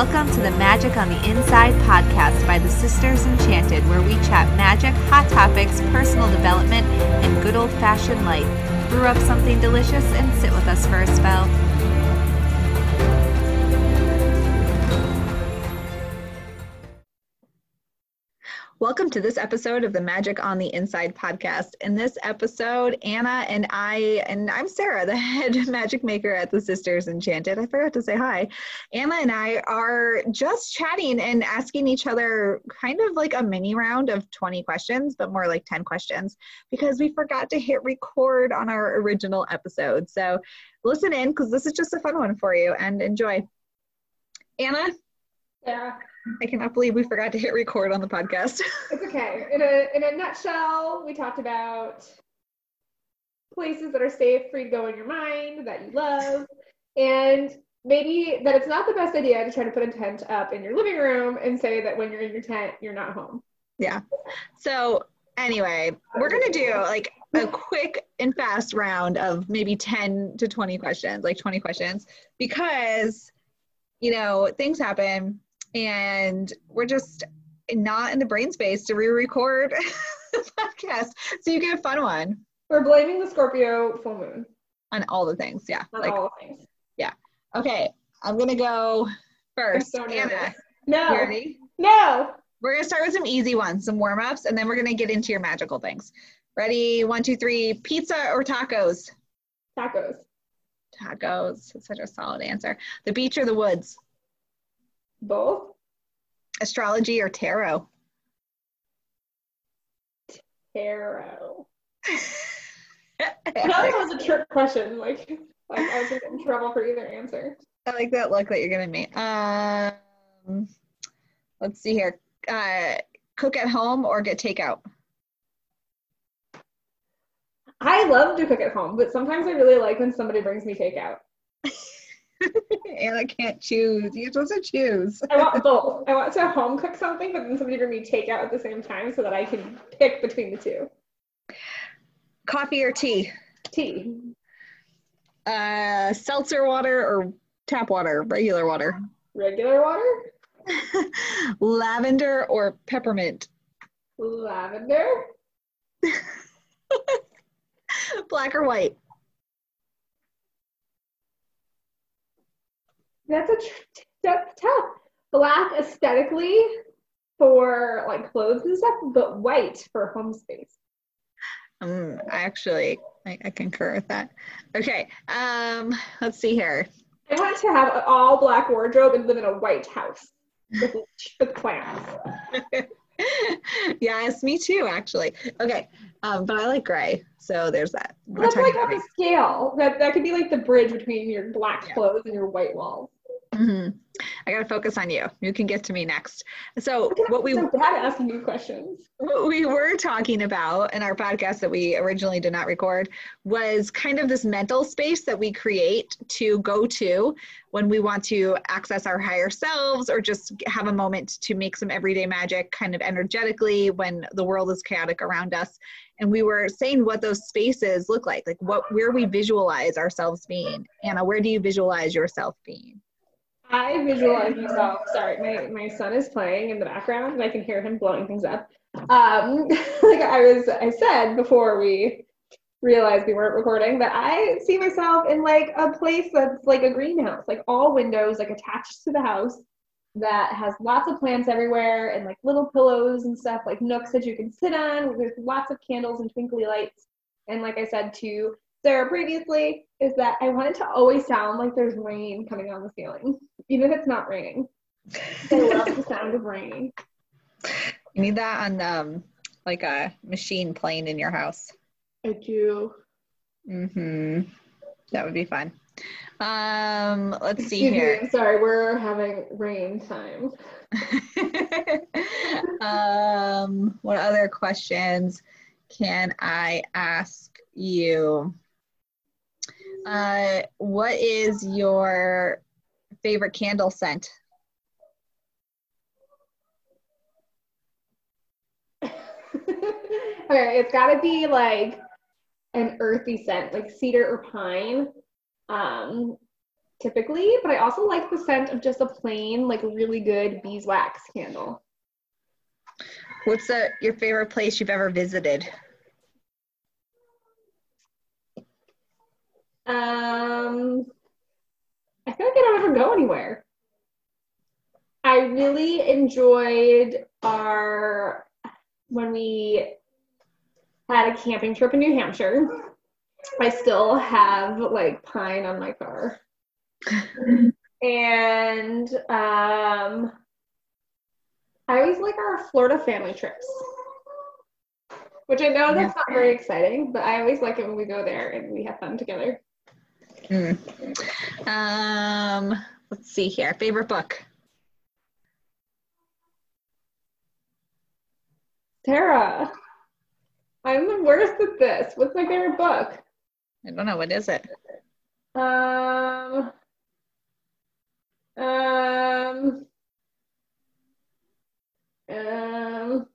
Welcome to the Magic on the Inside podcast by the Sisters Enchanted, where we chat magic, hot topics, personal development, and good old fashioned life. Brew up something delicious and sit with us for a spell. Welcome to this episode of the Magic on the Inside podcast. In this episode, Anna and I, and I'm Sarah, the head magic maker at the Sisters Enchanted. I forgot to say hi. Anna and I are just chatting and asking each other kind of like a mini round of 20 questions, but more like 10 questions because we forgot to hit record on our original episode. So listen in because this is just a fun one for you and enjoy. Anna? Yeah. I cannot believe we forgot to hit record on the podcast. It's okay. In a in a nutshell, we talked about places that are safe for you to go in your mind that you love, and maybe that it's not the best idea to try to put a tent up in your living room and say that when you're in your tent, you're not home. Yeah. So anyway, we're gonna do like a quick and fast round of maybe 10 to 20 questions, like 20 questions, because you know, things happen and we're just not in the brain space to re-record the podcast. So you get a fun one. We're blaming the Scorpio full moon on all the things. Yeah. On like, all the things. Yeah. Okay. I'm gonna go first. So Anna. No. No. We're gonna start with some easy ones, some warm-ups, and then we're gonna get into your magical things. Ready? One, two, three. Pizza or tacos? Tacos. Tacos. That's such a solid answer. The beach or the woods? Both. Astrology or tarot? Tarot. I thought that was a trick question. Like, like I was in trouble for either answer. I like that look that you're giving me. Um, let's see here. Uh, cook at home or get takeout? I love to cook at home, but sometimes I really like when somebody brings me takeout. Anna can't choose. You're supposed to choose. I want both. I want to home cook something, but then somebody bring me takeout at the same time so that I can pick between the two. Coffee or tea? Tea. Uh, seltzer water or tap water? Regular water? Regular water. Lavender or peppermint? Lavender. Black or white? That's a tr- that's tough. Black aesthetically for like clothes and stuff, but white for home space. Um, I actually I, I concur with that. Okay, um, let's see here. I want to have an all black wardrobe and live in a white house with, with plants. yes, me too, actually. Okay, um, but I like gray, so there's that. That's like on a scale. That that could be like the bridge between your black yeah. clothes and your white walls. Mm-hmm. I got to focus on you. You can get to me next. So what we so bad asking you questions. What we were talking about in our podcast that we originally did not record was kind of this mental space that we create to go to when we want to access our higher selves or just have a moment to make some everyday magic kind of energetically when the world is chaotic around us. And we were saying what those spaces look like, like what where we visualize ourselves being. Anna, where do you visualize yourself being? I visualize myself. Sorry, my, my son is playing in the background and I can hear him blowing things up. Um, like I was, I said before we realized we weren't recording but I see myself in like a place that's like a greenhouse, like all windows, like attached to the house that has lots of plants everywhere and like little pillows and stuff, like nooks that you can sit on. There's lots of candles and twinkly lights. And like I said to Sarah previously, is that I want it to always sound like there's rain coming on the ceiling even if it's not raining. I love the sound of rain. You need that on um, like a machine playing in your house. I do. Mm-hmm. That would be fun. Um, let's see Excuse here. Me, I'm sorry, we're having rain time. um, what other questions can I ask you? Uh, what is your favorite candle scent? okay, it's got to be like an earthy scent, like cedar or pine. Um, typically, but I also like the scent of just a plain, like really good beeswax candle. What's the, your favorite place you've ever visited? Um, I feel like I don't ever go anywhere. I really enjoyed our when we had a camping trip in New Hampshire. I still have like pine on my car. and um I always like our Florida family trips. Which I know that's not very exciting, but I always like it when we go there and we have fun together. Mm. Um, let's see here. Favorite book? Sarah, I'm the worst at this. What's my favorite book? I don't know. What is it? Um, um, um,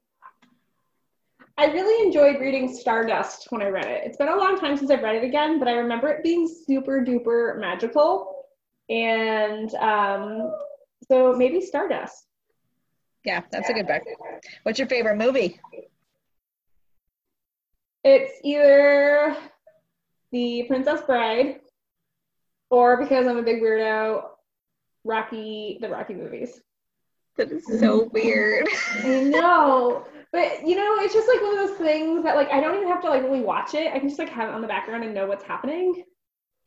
I really enjoyed reading Stardust when I read it. It's been a long time since I've read it again, but I remember it being super duper magical. And um, so maybe Stardust. Yeah, that's a good book. What's your favorite movie? It's either The Princess Bride or because I'm a big weirdo, Rocky, the Rocky movies. That is so weird. I know. But you know, it's just like one of those things that like I don't even have to like really watch it. I can just like have it on the background and know what's happening.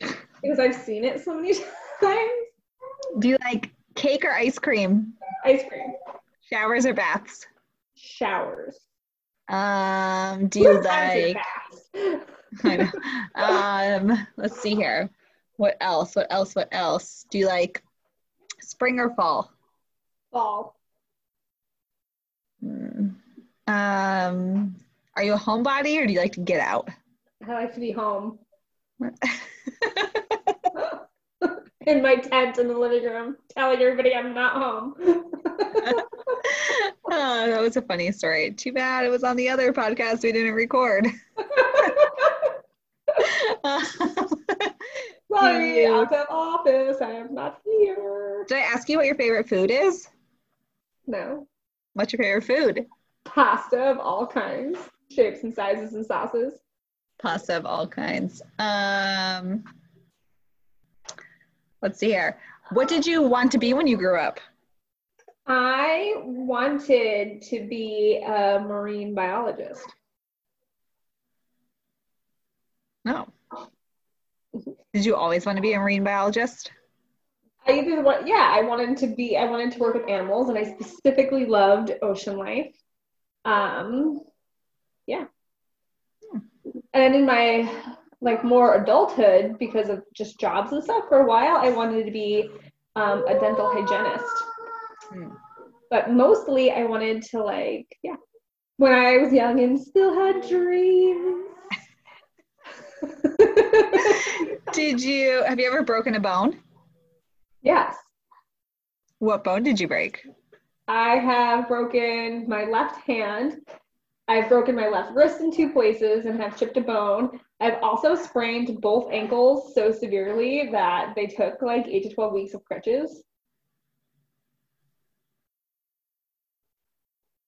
Because I've seen it so many times. Do you like cake or ice cream? Ice cream. Showers or baths? Showers. Um, do you What time is like? Um, let's see here. What else? What else? What else? Do you like spring or fall? Fall. Hmm. Um, are you a homebody or do you like to get out? I like to be home in my tent in the living room, telling everybody I'm not home. oh, that was a funny story. Too bad it was on the other podcast we didn't record. Sorry, You- out of office. I am not here. Did I ask you what your favorite food is? No. What's your favorite food? Pasta of all kinds, shapes and sizes and sauces. Pasta of all kinds. Um, let's see here. What did you want to be when you grew up? I wanted to be a marine biologist. No. Did you always want to be a marine biologist? I either want, yeah, I wanted to be, I wanted to work with animals, and I specifically loved ocean life. Um, yeah. And in my like more adulthood, because of just jobs and stuff, for a while, I wanted to be um, a dental hygienist. Hmm. But mostly, I wanted to like, yeah, when I was young and still had dreams. Did you have you ever broken a bone? yes. What bone did you break? I have broken my left hand. I've broken my left wrist in two places and have chipped a bone. I've also sprained both ankles so severely that they took like eight to 12 weeks of crutches.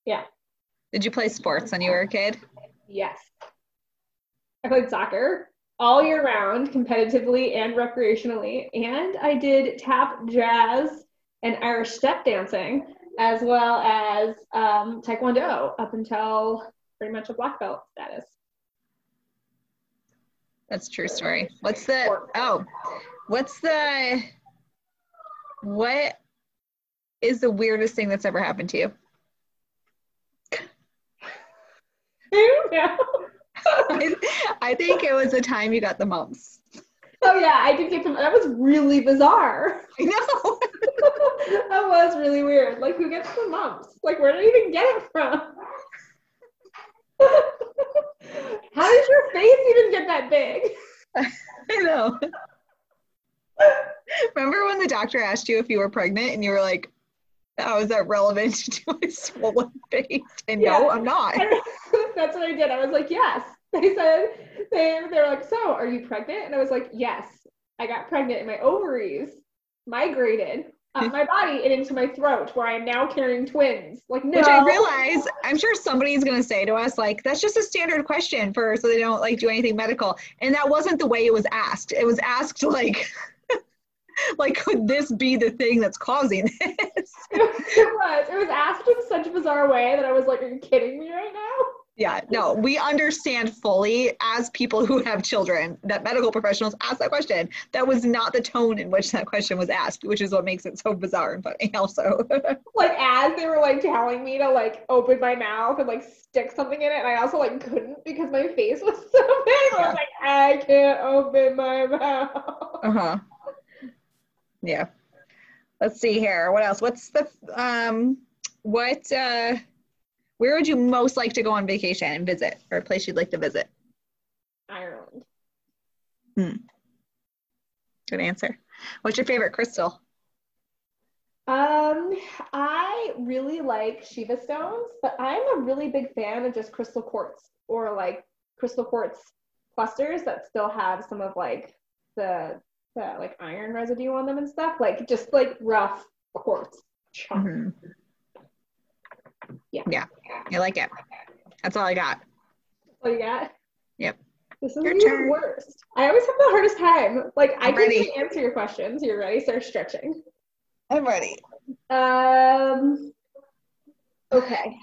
Yeah, Did you play sports when you were a kid? yes. I played soccer all year round, competitively and recreationally. And I did tap, jazz, and Irish step dancing, as well as um, Taekwondo up until pretty much a black belt status. That's a true story. What's the oh, what's the what is the weirdest thing that's ever happened to you? I don't know. I, I think it was the time you got the mumps. Oh yeah, I did get some. That was really bizarre. I know. that was really weird. Like, who gets the mumps? Like, where did I even get it from? How did your face even get that big? I know. Remember when the doctor asked you if you were pregnant and you were like, how is that relevant to my swollen face? And no, I'm not. That's what I did. I was like, yes. They said they they were like, so are you pregnant? And I was like, yes. I got pregnant and my ovaries. migrated up my body and into my throat, where I am now carrying twins. Like no. Which I realize, I'm sure somebody's going to say to us, like, that's just a standard question for so they don't like do anything medical. And that wasn't the way it was asked. It was asked like, like, could this be the thing that's causing this? it was. It was asked in such a bizarre way that I was like, are you kidding me right now? Yeah, no, we understand fully as people who have children that medical professionals ask that question. That was not the tone in which that question was asked, which is what makes it so bizarre and funny, also. like, as they were like telling me to like open my mouth and like stick something in it, and I also like couldn't because my face was so big. I was like, I can't open my mouth. Uh huh. Yeah. Let's see here. What else? What's the um? What uh? Where would you most like to go on vacation and visit, or a place you'd like to visit? Ireland. Hmm. Good answer. What's your favorite crystal? Um, I really like Shiva stones, but I'm a really big fan of just crystal quartz or like crystal quartz clusters that still have some of like the the like iron residue on them and stuff, like just like rough quartz. Mm-hmm. Yeah. Yeah. I like it. That's all I got. all you got? Yep. This is the worst. I always have the hardest time. Like I'm I can answer your questions. You're ready. Start stretching. I'm ready. Um. Okay.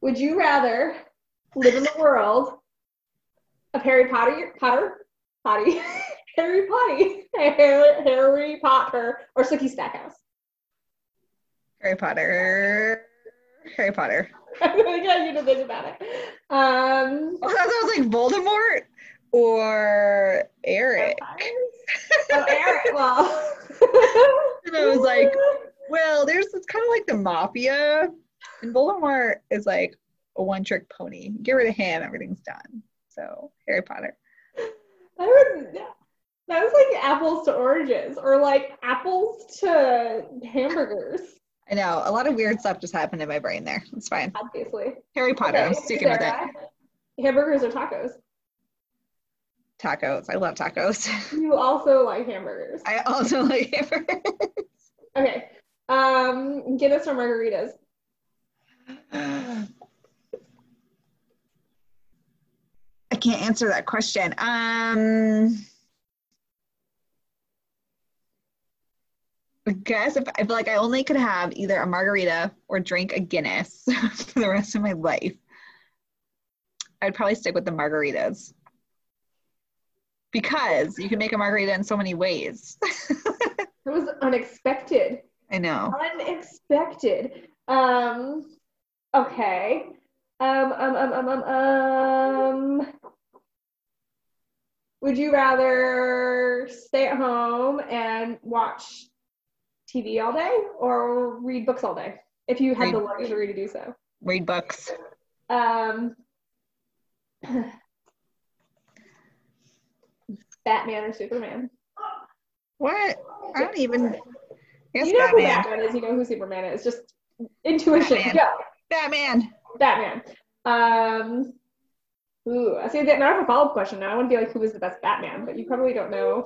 Would you rather live in the world of Harry Potter, Potter, Potty, Harry Potty, Harry, Harry Potter, or Sookie Stackhouse? Harry Potter. Harry Potter. I got you to think about it. Um, I thought was like Voldemort or Eric. oh, Eric. Well, and I was like, well, there's it's kind of like the mafia, and Voldemort is like a one-trick pony. Get rid of him, everything's done. So Harry Potter. I would. That was like apples to oranges, or like apples to hamburgers. I know a lot of weird stuff just happened in my brain there. It's fine. Obviously. Harry Potter. Okay, I'm sticking with it. Hamburgers or tacos? Tacos. I love tacos. You also like hamburgers. I also like hamburgers. Okay. Um, Guinness or margaritas? I can't answer that question. Um I guess if, if like I only could have either a margarita or drink a Guinness for the rest of my life, I'd probably stick with the margaritas because you can make a margarita in so many ways. it was unexpected. I know. Unexpected. Um. Okay. Um. Um. Um. Um. Um. um would you rather stay at home and watch TV all day or read books all day if you had read, the luxury to do so? Read books. Um, Batman or Superman? What? I don't even. you know Batman. who Batman is. You know who Superman is. Just intuition. Batman. Go. Batman. Batman. Um. Ooh, I see that now I have a follow up question. Now I want to be like, who is the best Batman? But you probably don't know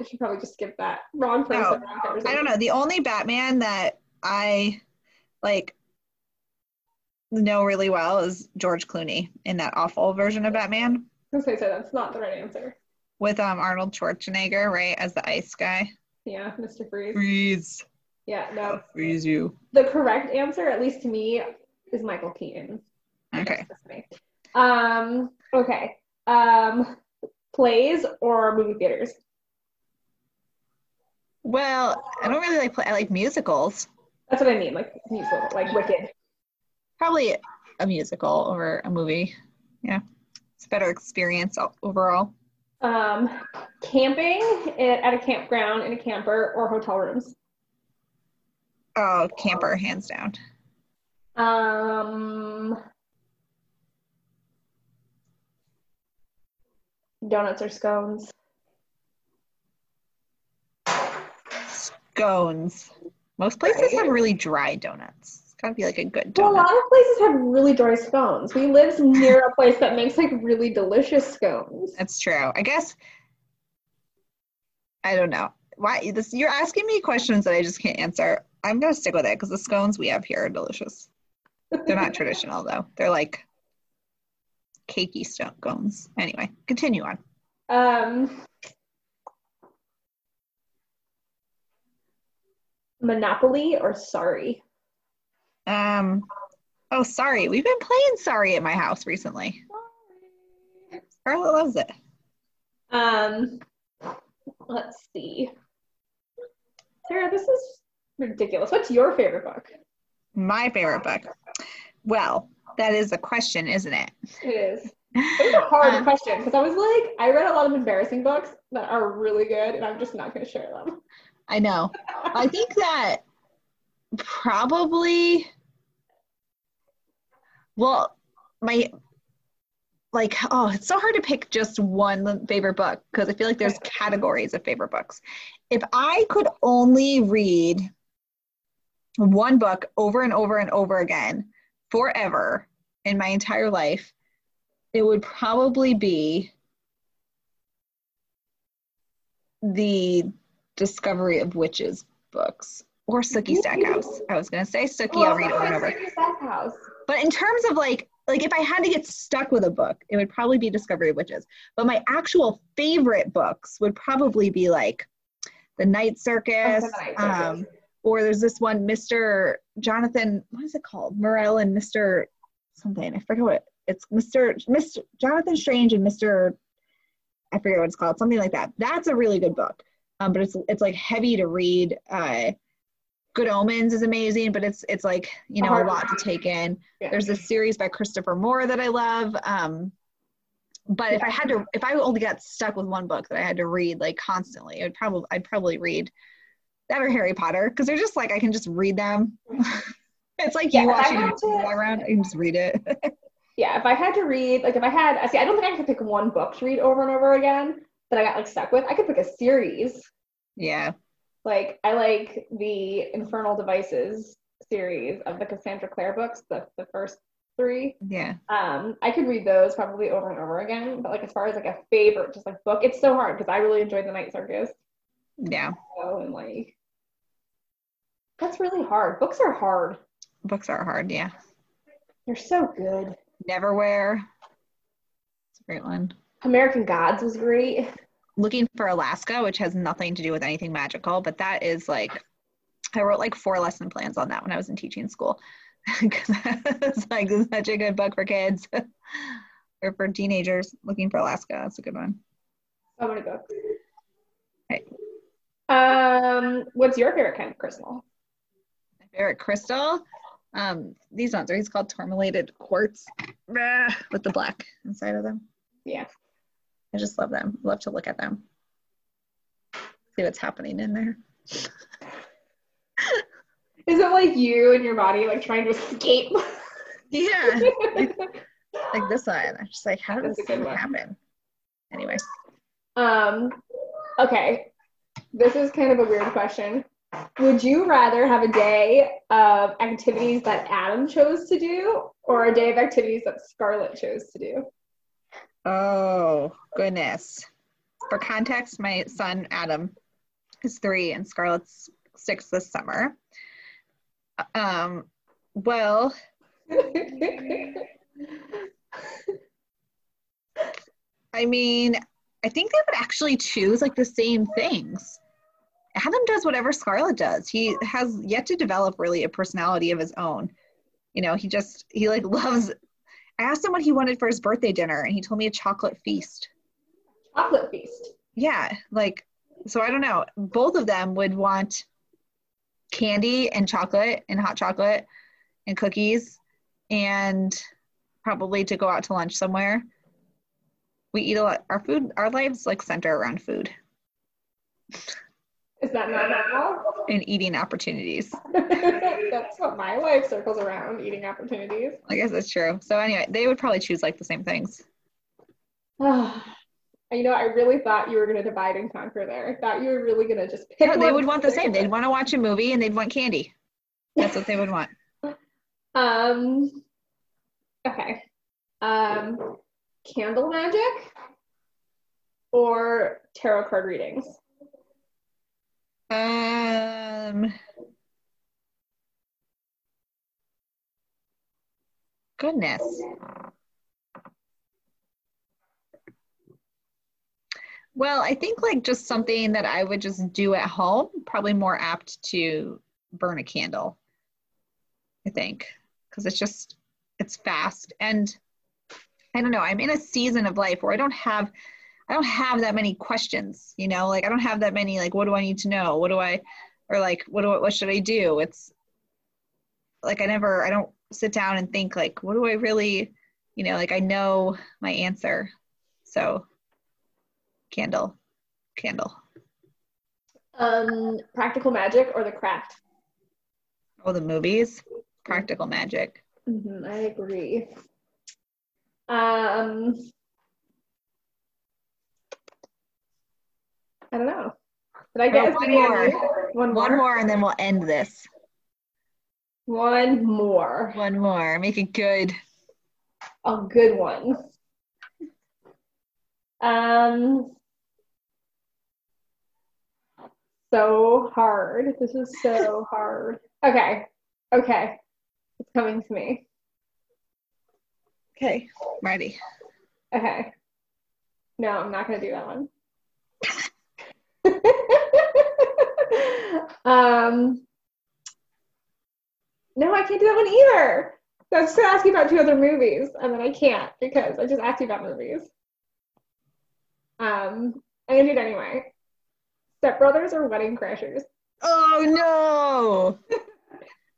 I should probably just skip that. Wrong person. No, wrong I don't know. The only Batman that I like know really well is George Clooney in that awful version of Batman. Gonna say that's not the right answer. With um Arnold Schwarzenegger, right, as the ice guy. Yeah, Mr. Freeze. Freeze. Yeah, no. I'll freeze you. The correct answer, at least to me, is Michael Keaton. Okay. Um. Okay. Um. Plays or movie theaters? Well, I don't really like play. I like musicals. That's what I mean, like musical, like Wicked. Probably a musical over a movie. Yeah, it's a better experience overall. Um, camping at a campground in a camper or hotel rooms. Oh, camper, hands down. Um, donuts or scones. Scones. Most places right. have really dry donuts. It's gotta be like a good donut. Well, a lot of places have really dry scones. We live near a place that makes like really delicious scones. That's true. I guess I don't know. why this you're asking me questions that I just can't answer. I'm gonna stick with it because the scones we have here are delicious. They're not traditional though. They're like cakey scones. Anyway, continue on. Um, Monopoly or Sorry? Um, oh, sorry. We've been playing Sorry at my house recently. Scarlett loves it. Um, let's see. Sarah, this is ridiculous. What's your favorite book? My favorite book. Well, that is a question, isn't it? It is. It was a hard Um, question because I was like, I read a lot of embarrassing books that are really good, and I'm just not going to share them. I know. I think that probably, well, my, like, oh, it's so hard to pick just one favorite book because I feel like there's categories of favorite books. If I could only read one book over and over and over again forever in my entire life, it would probably be the Discovery of Witches books or Sookie Stackhouse. I was gonna say Sookie, I'll read over and over. House. But in terms of like, like if I had to get stuck with a book, it would probably be Discovery of Witches. But my actual favorite books would probably be like The Night Circus, The Night Circus. um, or there's this one, Mr. Jonathan. What is it called? Morel and Mr. Something. I forget what it's. Mr. Mr. Jonathan Strange and Mr. I forget what it's called. Something like that. That's a really good book. Um, but it's it's like heavy to read. Uh, Good Omens is amazing, but it's it's like you know a lot to take in. Yeah. There's this series by Christopher Moore that I love. Um, but if I had to, if I only got stuck with one book that I had to read like constantly, I'd probably I'd probably read that or Harry Potter because they're just like I can just read them. it's like Yeah, you watching to- around. I can just read it. Yeah, if I had to read, like if I had, I see, I don't think I could pick one book to read over and over again that I got like stuck with. I could pick a series. yeah, Like I like the Infernal Devices series of the Cassandra Clare books, the the first three. yeah. Um, I could read those probably over and over again. But like as far as like a favorite, just like book, it's so hard because I really enjoyed the Night Circus. Yeah, So and like that's really hard. Books are hard. books are hard. Yeah, They're so good. Neverwhere. It's a great one. American Gods was great. Looking for Alaska, which has nothing to do with anything magical, but that is like I wrote like four lesson plans on that when I was in teaching school. Because it's like such a good book for kids or for teenagers looking for Alaska. That's a good one. So many books. Right. Um, what's your favorite kind of crystal? My favorite crystal. Um, these ones are these called tourmalated quartz with the black inside of them. Yeah. I just love them. Love to look at them. See what's happening in there. Is it like you and your body like trying to escape? Yeah. like this one. I'm just like, how did That's this a good even one. happen? Anyway, um, okay. This is kind of a weird question. Would you rather have a day of activities that Adam chose to do or a day of activities that Scarlett chose to do? Oh goodness. For context, my son Adam is three and Scarlett's six this summer. Um, well, I mean, I think they would actually choose like the same things. Adam does whatever Scarlett does. He has yet to develop really a personality of his own. You know, he just he like loves. I asked him what he wanted for his birthday dinner, and he told me a chocolate feast. Chocolate feast. Yeah, like so. I don't know. Both of them would want candy and chocolate and hot chocolate and cookies, and probably to go out to lunch somewhere. We eat a lot. Our food, our lives like center around food Is that not normal? and eating opportunities. That's what my life circles around eating opportunities. I guess that's true. So anyway, they would probably choose like the same things. you know, I really thought you were going to divide and conquer there. I thought you were really going to just pick. No, they would want the same. They'd want to watch a movie and they'd want candy. That's what they would want. Um. Okay. Um, candle magic or tarot card readings. Um. Goodness. Well, I think like just something that I would just do at home, probably more apt to burn a candle. I think because it's just it's fast and I don't know, I'm in a season of life where I don't have I don't have that many questions, you know, like I don't have that many like what do I need to know? What do I or like what do I, what should I do? It's like I never I don't sit down and think like what do I really, you know, like I know my answer. So candle. Candle. Um practical magic or the craft? Oh, the movies. Practical magic. hmm I agree. Um, I don't know. Did I get as one more. One more. One more and then we'll end this. One more. One more. Make it good. A good one. Um, so hard. This is so hard. Okay. Okay. It's coming to me. Okay. Ready. Okay. No, I'm not gonna do that one. Um, no, I can't do that one either. So I was just gonna ask you about two other movies, and then I can't because I just asked you about movies. Um, I'm gonna do it anyway. Step Brothers or Wedding Crashers? Oh no.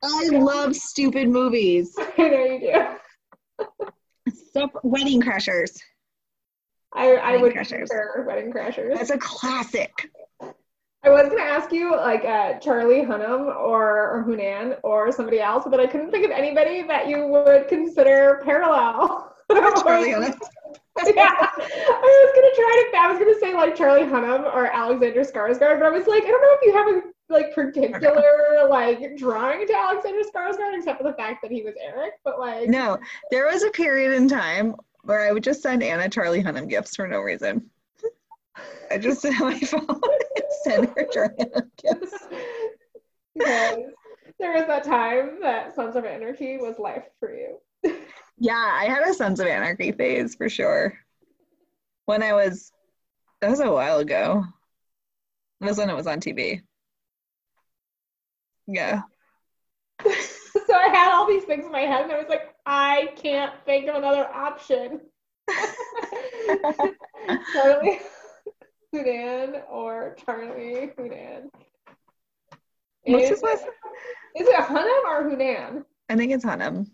I love stupid movies. I know you do. Step Wedding Crashers. I, I Wedding would Crashers. prefer Wedding Crashers. That's a classic. I was gonna ask you like uh, Charlie Hunnam or, or Hunan or somebody else, but I couldn't think of anybody that you would consider parallel. Charlie Hunnam. yeah, I was gonna try to. I was gonna say like Charlie Hunnam or Alexander Skarsgård, but I was like, I don't know if you have a like particular like drawing to Alexander Skarsgård, except for the fact that he was Eric. But like, No, there was a period in time where I would just send Anna Charlie Hunnam gifts for no reason. I just on my phone and send her Charlie Hunnam gifts. because there was that time that Sons of Anarchy was life for you. Yeah, I had a Sons of Anarchy phase for sure. When I was, that was a while ago. That was when it was on TV. Yeah. so I had all these things in my head, and I was like, I can't think of another option. Charlie Hunan or Charlie Hunan. What's Is, his last? is it Hunnam or Hunan? I think it's Hunnam.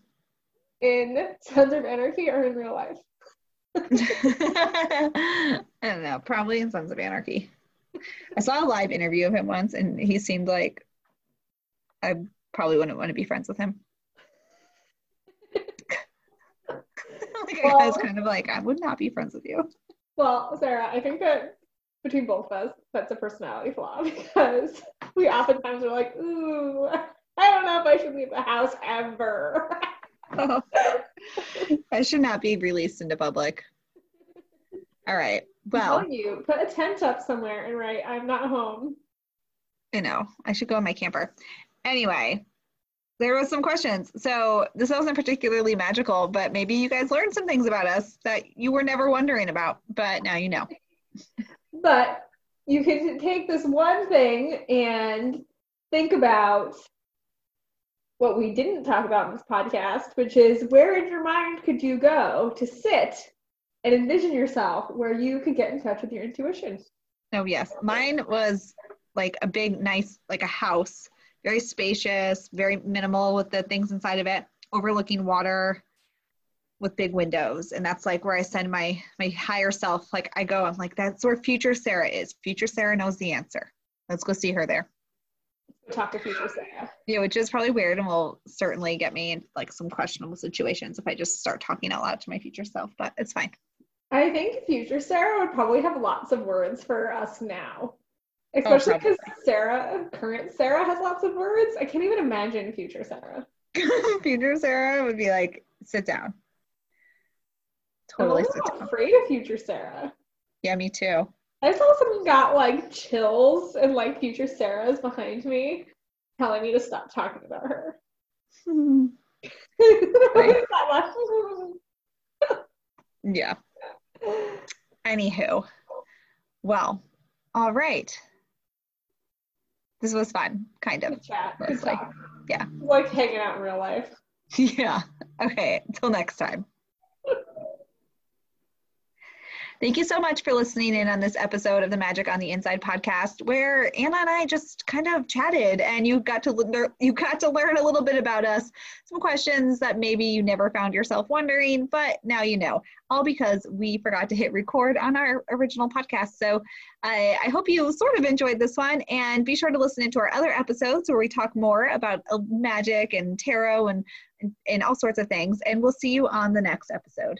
In Sons of Anarchy or in real life? I don't know. Probably in Sons of Anarchy. I saw a live interview of him once, and he seemed like I probably wouldn't want to be friends with him. like I was kind of like, I would not be friends with you. Well, Sarah, I think that between both of us, that's a personality flaw because we oftentimes are like, ooh, I don't know if I should leave the house ever. I should not be released into public. All right. Well, you, put a tent up somewhere and write, I'm not home. I know. I should go in my camper. Anyway, there was some questions. So this wasn't particularly magical, but maybe you guys learned some things about us that you were never wondering about, but now you know. But you can take this one thing and think about what we didn't talk about in this podcast, which is where in your mind could you go to sit and envision yourself where you could get in touch with your intuition? Oh yes, mine was like a big, nice, like a house, very spacious, very minimal with the things inside of it, overlooking water, with big windows, and that's like where I send my my higher self. Like I go, I'm like, that's where future Sarah is. Future Sarah knows the answer. Let's go see her there. Talk to future Sarah. Yeah, which is probably weird and will certainly get me in like some questionable situations if I just start talking out loud to my future self, but it's fine. I think future Sarah would probably have lots of words for us now. Oh, Especially because Sarah, current Sarah, has lots of words. I can't even imagine future Sarah. future Sarah would be like, sit down. I'm a Totally little afraid of future Sarah. Yeah, me too. I saw someone got like chills and like future Sarah's behind me telling me to stop talking about her. Hmm. What is that Yeah. Anywho, well, all right. This was fun, kind of. Chat. Good Mostly. talk. Yeah. Like hanging out in real life. Yeah. Okay. Until next time. Thank you so much for listening in on this episode of the Magic on the Inside podcast, where Anna and I just kind of chatted, and you got to learn you got to learn a little bit about us, some questions that maybe you never found yourself wondering, but now you know. All because we forgot to hit record on our original podcast. So I, I hope you sort of enjoyed this one, and be sure to listen into our other episodes where we talk more about uh, magic and tarot and and, and all sorts of things. And we'll see you on the next episode.